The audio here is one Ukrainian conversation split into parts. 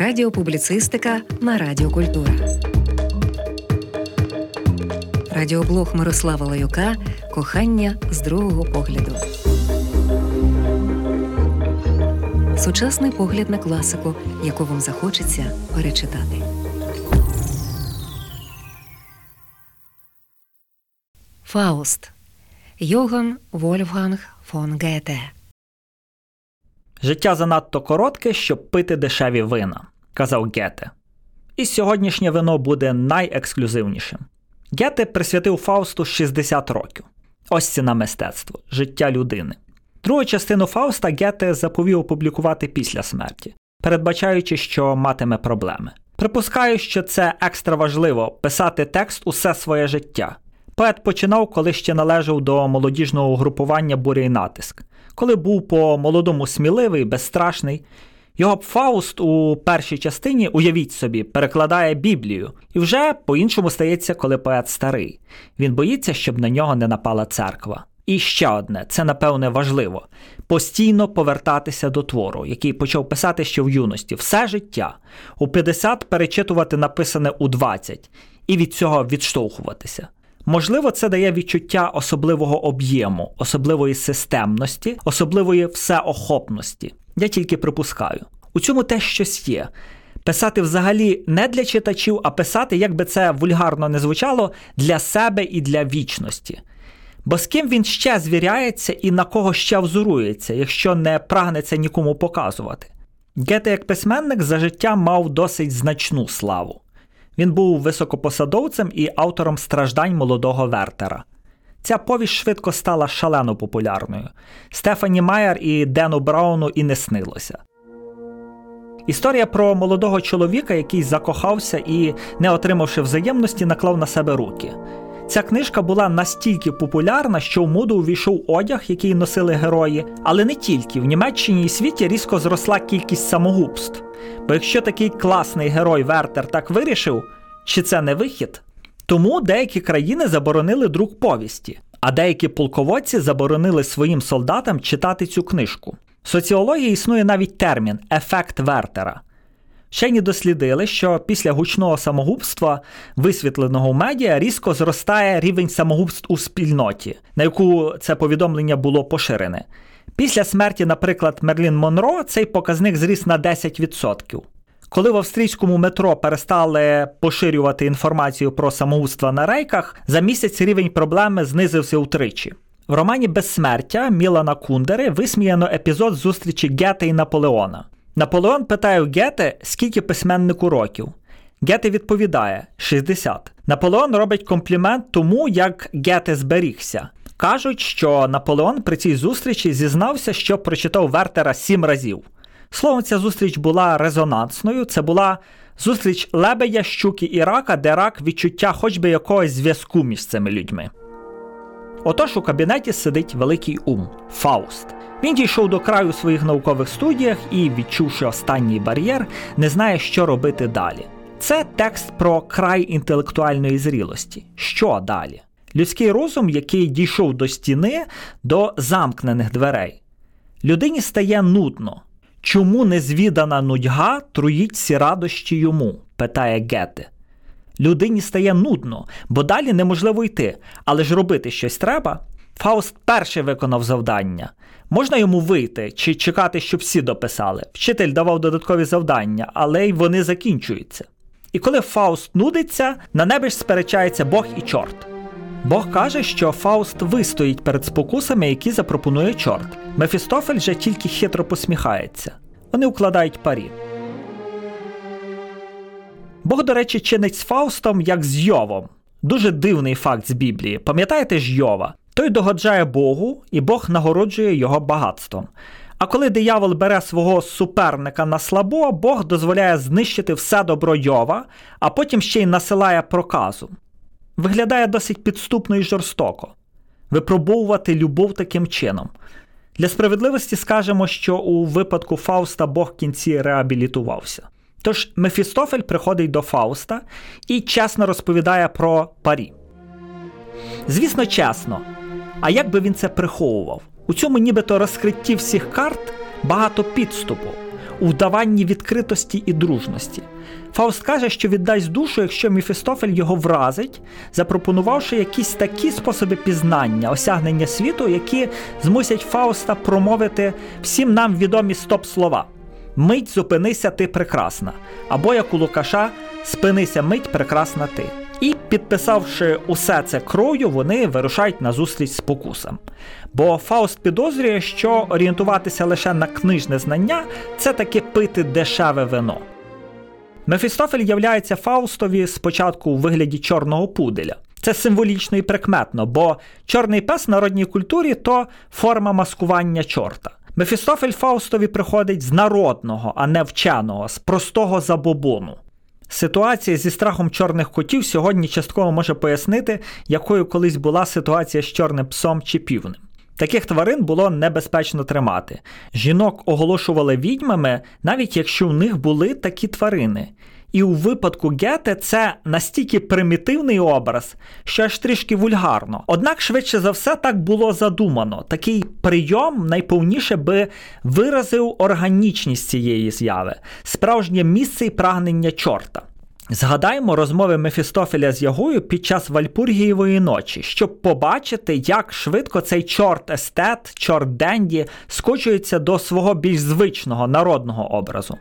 Радіопубліцистика на Радіокультура. Радіоблог Мирослава Лаюка Кохання з другого погляду. Сучасний погляд на класику, яку вам захочеться перечитати. Фауст Йоган Вольфганг фон Гете Життя занадто коротке, щоб пити дешеві вина, казав Гете. І сьогоднішнє вино буде найексклюзивнішим. Гете присвятив Фаусту 60 років. Ось ціна мистецтво, життя людини. Другу частину Фауста Гете заповів опублікувати після смерті, передбачаючи, що матиме проблеми. Припускаю, що це екстра важливо писати текст усе своє життя. Поет починав, коли ще належав до молодіжного угрупування буря і натиск, коли був по молодому сміливий, безстрашний. Його Фауст у першій частині, уявіть собі, перекладає Біблію, і вже по-іншому стається, коли поет старий. Він боїться, щоб на нього не напала церква. І ще одне, це напевне важливо: постійно повертатися до твору, який почав писати ще в юності, все життя, у 50 перечитувати написане у 20, і від цього відштовхуватися. Можливо, це дає відчуття особливого об'єму, особливої системності, особливої всеохопності. Я тільки припускаю. У цьому теж щось є. Писати взагалі не для читачів, а писати, як би це вульгарно не звучало, для себе і для вічності. Бо з ким він ще звіряється і на кого ще взурується, якщо не прагнеться нікому показувати. Гете як письменник за життя мав досить значну славу. Він був високопосадовцем і автором страждань молодого Вертера. Ця повість швидко стала шалено популярною. Стефані Майер і Дену Брауну і не снилося. Історія про молодого чоловіка, який закохався і, не отримавши взаємності, наклав на себе руки. Ця книжка була настільки популярна, що в моду увійшов одяг, який носили герої, але не тільки в Німеччині і світі різко зросла кількість самогубств. Бо якщо такий класний герой Вертер так вирішив, чи це не вихід? Тому деякі країни заборонили друк повісті, а деякі полководці заборонили своїм солдатам читати цю книжку. В соціології існує навіть термін ефект Вертера. Вчені дослідили, що після гучного самогубства, висвітленого в медіа, різко зростає рівень самогубств у спільноті, на яку це повідомлення було поширене. Після смерті, наприклад, Мерлін Монро цей показник зріс на 10%. Коли в австрійському метро перестали поширювати інформацію про самогубства на рейках, за місяць рівень проблеми знизився утричі. В романі Безсмертя Мілана Кундери висміяно епізод зустрічі Гете і Наполеона. Наполеон питає у Гете, скільки письменнику років. Гете відповідає 60. Наполеон робить комплімент тому, як Гете зберігся. Кажуть, що Наполеон при цій зустрічі зізнався, що прочитав Вертера сім разів. Словом, ця зустріч була резонансною. Це була зустріч лебедя, щуки і рака, де рак відчуття хоч би якогось зв'язку між цими людьми. Отож у кабінеті сидить великий ум Фауст. Він дійшов до краю у своїх наукових студіях і, відчувши останній бар'єр, не знає, що робити далі. Це текст про край інтелектуальної зрілості. Що далі? Людський розум, який дійшов до стіни, до замкнених дверей. Людині стає нудно. Чому незвідана нудьга труїть ці радощі йому? питає Гете. Людині стає нудно, бо далі неможливо йти, але ж робити щось треба. Фауст перший виконав завдання. Можна йому вийти чи чекати, щоб всі дописали. Вчитель давав додаткові завдання, але й вони закінчуються. І коли Фауст нудиться, на небі ж сперечається Бог і чорт. Бог каже, що Фауст вистоїть перед спокусами, які запропонує чорт. Мефістофель же тільки хитро посміхається. Вони укладають парі. Бог, до речі, чинить з Фаустом як з Йовом. Дуже дивний факт з Біблії. Пам'ятаєте ж Йова? Той догоджає Богу, і Бог нагороджує його багатством. А коли диявол бере свого суперника на слабо, Бог дозволяє знищити все добро Йова, а потім ще й насилає проказу. Виглядає досить підступно і жорстоко. Випробовувати любов таким чином. Для справедливості скажемо, що у випадку Фауста Бог в кінці реабілітувався. Тож Мефістофель приходить до Фауста і чесно розповідає про парі. Звісно, чесно. А як би він це приховував? У цьому нібито розкритті всіх карт багато підступу. у вдаванні відкритості і дружності. Фауст каже, що віддасть душу, якщо Міфістофель його вразить, запропонувавши якісь такі способи пізнання, осягнення світу, які змусять Фауста промовити всім нам відомі стоп-слова. Мить зупинися, ти прекрасна. Або як у Лукаша Спинися мить, прекрасна ти. І, підписавши усе це кров'ю, вони вирушають на зустріч з покусом. Бо Фауст підозрює, що орієнтуватися лише на книжне знання це таки пити дешеве вино. Мефістофель являється Фаустові спочатку у вигляді чорного пуделя. Це символічно і прикметно, бо чорний пес в народній культурі то форма маскування чорта. Мефістофель Фаустові приходить з народного, а не вченого, з простого забобону. Ситуація зі страхом чорних котів сьогодні частково може пояснити, якою колись була ситуація з чорним псом чи півнем. Таких тварин було небезпечно тримати. Жінок оголошували відьмами, навіть якщо в них були такі тварини. І у випадку Гете це настільки примітивний образ, що аж трішки вульгарно. Однак, швидше за все, так було задумано. Такий прийом найповніше би виразив органічність цієї зяви, справжнє місце і прагнення чорта. Згадаймо розмови Мефістофеля з Ягою під час Вальпургієвої ночі, щоб побачити, як швидко цей чорт естет, чорт Денді скочується до свого більш звичного народного образу.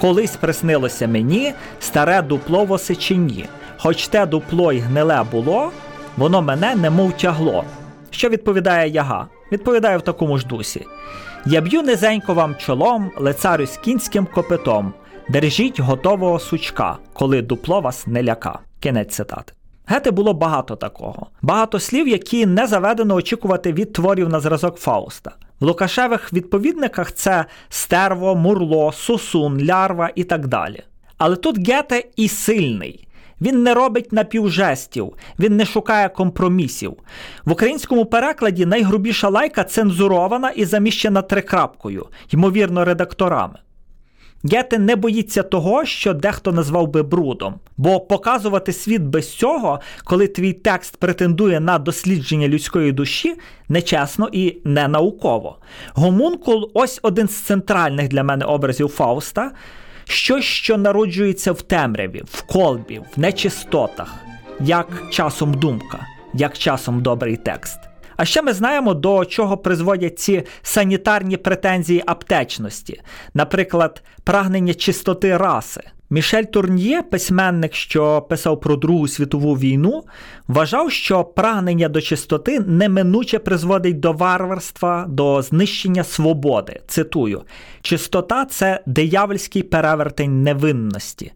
Колись приснилося мені старе дупло в осичині, хоч те дупло й гниле було, воно мене немов тягло. Що відповідає яга? Відповідає в такому ж дусі: Я б'ю низенько вам чолом, лицарю з кінським копитом. Держіть готового сучка, коли дупло вас не ляка. Кінець цитати. Гете було багато такого, багато слів, які не заведено очікувати від творів на зразок Фауста. В Лукашевих відповідниках це стерво, мурло, сусун, лярва і так далі. Але тут Гете і сильний. Він не робить напівжестів, він не шукає компромісів. В українському перекладі найгрубіша лайка цензурована і заміщена трикрапкою, ймовірно, редакторами. Гете не боїться того, що дехто назвав би брудом, бо показувати світ без цього, коли твій текст претендує на дослідження людської душі, нечесно і не науково. Гомункул ось один з центральних для мене образів Фауста, щось, що народжується в темряві, в колбі, в нечистотах, як часом думка, як часом добрий текст. А ще ми знаємо, до чого призводять ці санітарні претензії аптечності, наприклад, прагнення чистоти раси. Мішель Турньє, письменник, що писав про Другу світову війну, вважав, що прагнення до чистоти неминуче призводить до варварства, до знищення свободи. Цитую: чистота це диявольський перевертень невинності.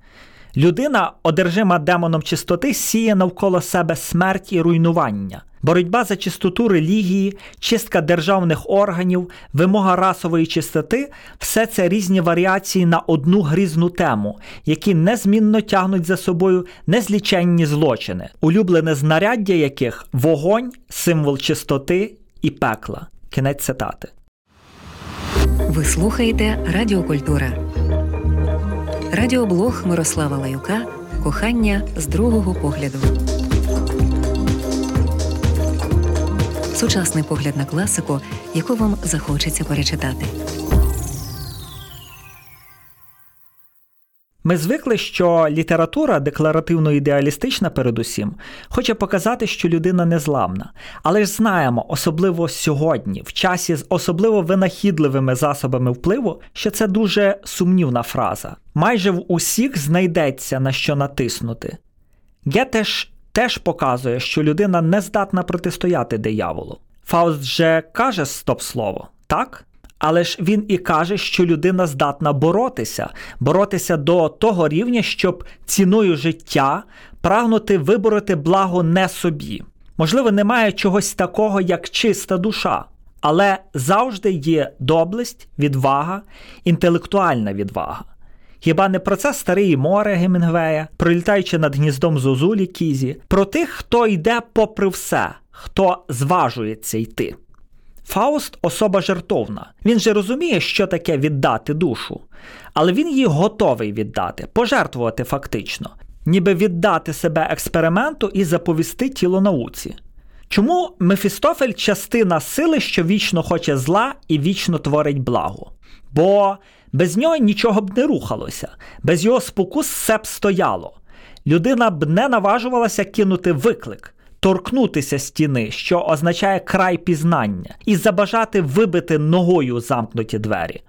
Людина, одержима демоном чистоти, сіє навколо себе смерть і руйнування. Боротьба за чистоту релігії, чистка державних органів, вимога расової чистоти все це різні варіації на одну грізну тему, які незмінно тягнуть за собою незліченні злочини, улюблене знаряддя яких вогонь, символ чистоти і пекла. Кінець цитати. Ви слухаєте Радіокультура. Радіоблог Мирослава Лаюка Кохання з другого погляду. Сучасний погляд на класику, яку вам захочеться перечитати. Ми звикли, що література декларативно ідеалістична передусім, хоче показати, що людина незламна. Але ж знаємо, особливо сьогодні, в часі з особливо винахідливими засобами впливу, що це дуже сумнівна фраза. Майже в усіх знайдеться на що натиснути. Гете ж теж показує, що людина не здатна протистояти дияволу. Фауст же каже стоп-слово, так? Але ж він і каже, що людина здатна боротися, боротися до того рівня, щоб ціною життя прагнути вибороти благо не собі. Можливо, немає чогось такого, як чиста душа, але завжди є доблесть, відвага, інтелектуальна відвага. Хіба не про це старий море Гемінгвея, пролітаючи над гніздом Зозулі Кізі, про тих, хто йде попри все, хто зважується йти. Фауст особа жертовна. Він же розуміє, що таке віддати душу, але він її готовий віддати, пожертвувати фактично, ніби віддати себе експерименту і заповісти тіло науці. Чому Мефістофель частина сили, що вічно хоче зла і вічно творить благо? Бо без нього нічого б не рухалося, без його спокус все б стояло. Людина б не наважувалася кинути виклик, торкнутися стіни, що означає край пізнання, і забажати вибити ногою замкнуті двері.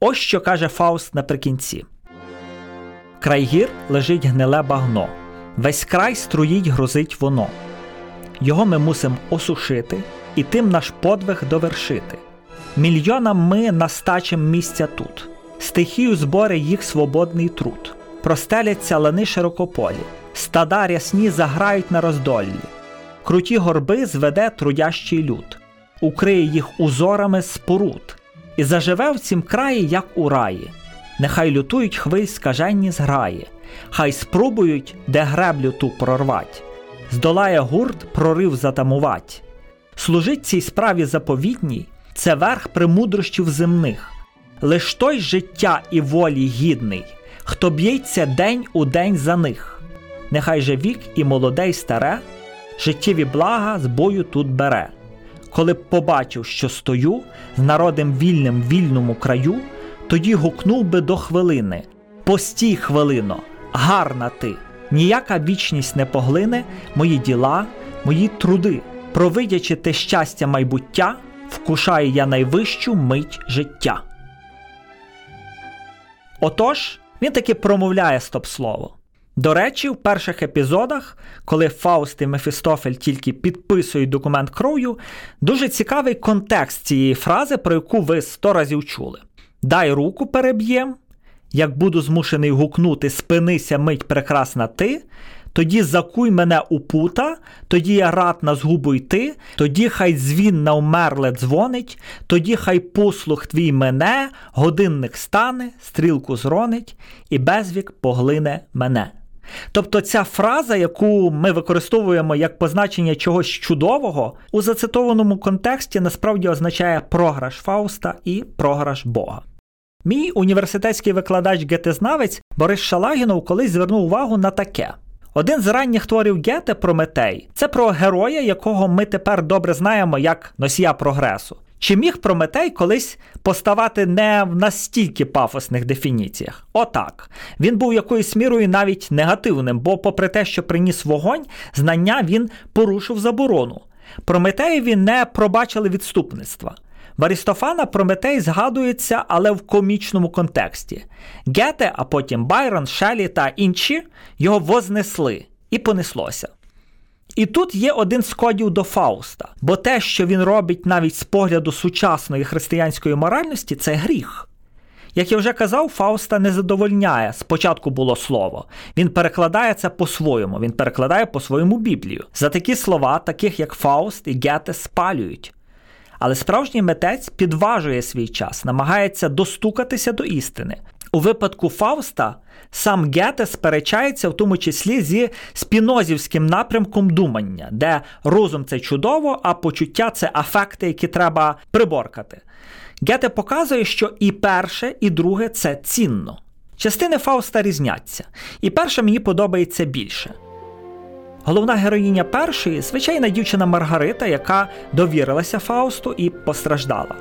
Ось що каже Фауст наприкінці. Край гір лежить гниле багно, весь край струїть грозить воно. Його ми мусимо осушити і тим наш подвиг довершити. Мільйонам ми настачим місця тут, стихію збори їх свободний труд. Простеляться лани широкополі, стада рясні заграють на роздоллі, круті горби зведе трудящий люд, укриє їх узорами споруд, і заживе в цім краї, як у раї. Нехай лютують хвиль скаженні зграї, хай спробують, де греблю ту прорвать, здолає гурт прорив затамувать. Служить цій справі заповітній це верх премудрощів земних, лиш той життя і волі гідний, хто б'ється день у день за них. Нехай же вік і молоде й старе, життєві блага з бою тут бере. Коли б побачив, що стою з народом вільним вільному краю, тоді гукнув би до хвилини Постій, хвилино, гарна ти, ніяка вічність не поглине мої діла, мої труди. Провидячи те щастя майбуття, вкушаю я найвищу мить життя. Отож, він таки промовляє стоп-слово. До речі, в перших епізодах, коли Фауст і Мефістофель тільки підписують документ кров'ю, дуже цікавий контекст цієї фрази, про яку ви сто разів чули. Дай руку переб'єм, як буду змушений гукнути Спинися мить прекрасна ти, тоді закуй мене у пута, тоді я рад на згубу йти, тоді хай дзвін на вмерле дзвонить, тоді хай послух твій мене, годинник стане, стрілку зронить, і безвік поглине мене. Тобто ця фраза, яку ми використовуємо як позначення чогось чудового, у зацитованому контексті насправді означає програш Фауста і програш Бога. Мій університетський викладач гетезнавець Борис Шалагінов колись звернув увагу на таке. Один з ранніх творів Гете Прометей це про героя, якого ми тепер добре знаємо як носія прогресу. Чи міг Прометей колись поставати не в настільки пафосних дефініціях? Отак. Він був якоюсь мірою навіть негативним, бо, попри те, що приніс вогонь, знання він порушив заборону. Прометеєві не пробачили відступництва. В Арістофана Прометей згадується, але в комічному контексті. Гете, а потім Байрон, Шелі та інші його вознесли і понеслося. І тут є один з кодів до Фауста, бо те, що він робить навіть з погляду сучасної християнської моральності, це гріх. Як я вже казав, Фауста не задовольняє. Спочатку було слово. Він перекладає це по-своєму, він перекладає по-своєму Біблію. За такі слова, таких як Фауст і Гете, спалюють. Але справжній митець підважує свій час, намагається достукатися до істини. У випадку Фауста сам Гете сперечається в тому числі зі спінозівським напрямком думання, де розум це чудово, а почуття це афекти, які треба приборкати. Гете показує, що і перше, і друге це цінно. Частини Фауста різняться, і перша мені подобається більше. Головна героїня першої звичайна дівчина Маргарита, яка довірилася Фаусту і постраждала.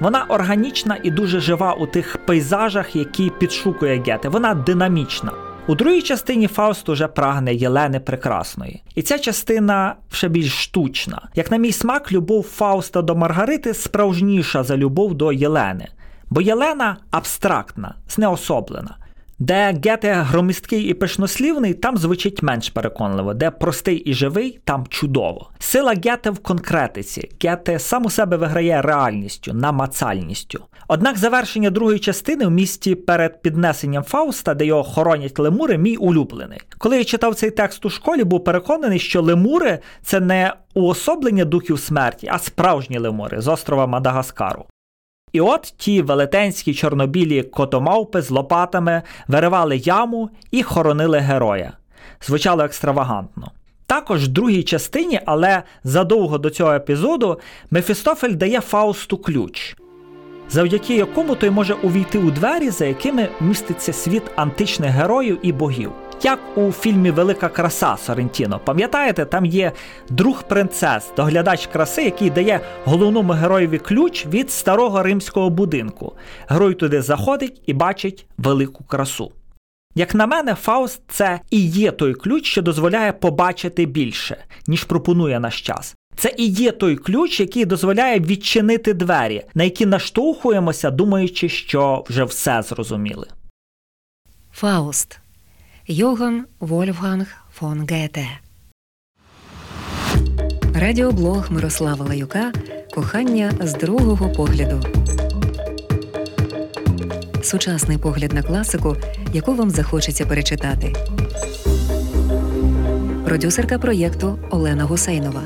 Вона органічна і дуже жива у тих пейзажах, які підшукує Гете. Вона динамічна. У другій частині Фауст уже прагне Єлени Прекрасної. І ця частина ще більш штучна. Як на мій смак, любов Фауста до Маргарити справжніша за любов до Єлени. Бо Єлена абстрактна, знеособлена. Де Гете громісткий і пишнослівний, там звучить менш переконливо, де простий і живий, там чудово. Сила Гете в конкретиці. Гете сам у себе виграє реальністю, намацальністю. Однак завершення другої частини в місті перед піднесенням Фауста, де його хоронять лемури, мій улюблений. Коли я читав цей текст у школі, був переконаний, що лемури це не уособлення духів смерті, а справжні лемури з острова Мадагаскару. І от ті велетенські чорнобілі котомавпи з лопатами виривали яму і хоронили героя. Звучало екстравагантно. Також в другій частині, але задовго до цього епізоду, Мефістофель дає Фаусту ключ, завдяки якому той може увійти у двері, за якими міститься світ античних героїв і богів. Як у фільмі Велика краса Соррентіно. Пам'ятаєте, там є друг принцес, доглядач краси, який дає головному героєві ключ від старого римського будинку. Герой туди заходить і бачить велику красу. Як на мене, Фауст це і є той ключ, що дозволяє побачити більше, ніж пропонує наш час. Це і є той ключ, який дозволяє відчинити двері, на які наштовхуємося, думаючи, що вже все зрозуміли. Фауст Йоган Вольфганг фон Гете. Радіоблог Мирослава Лаюка Кохання з другого погляду. Сучасний погляд на класику, яку вам захочеться перечитати. Продюсерка проєкту Олена Гусейнова.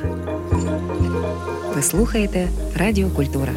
Ви слухаєте Радіо Культура.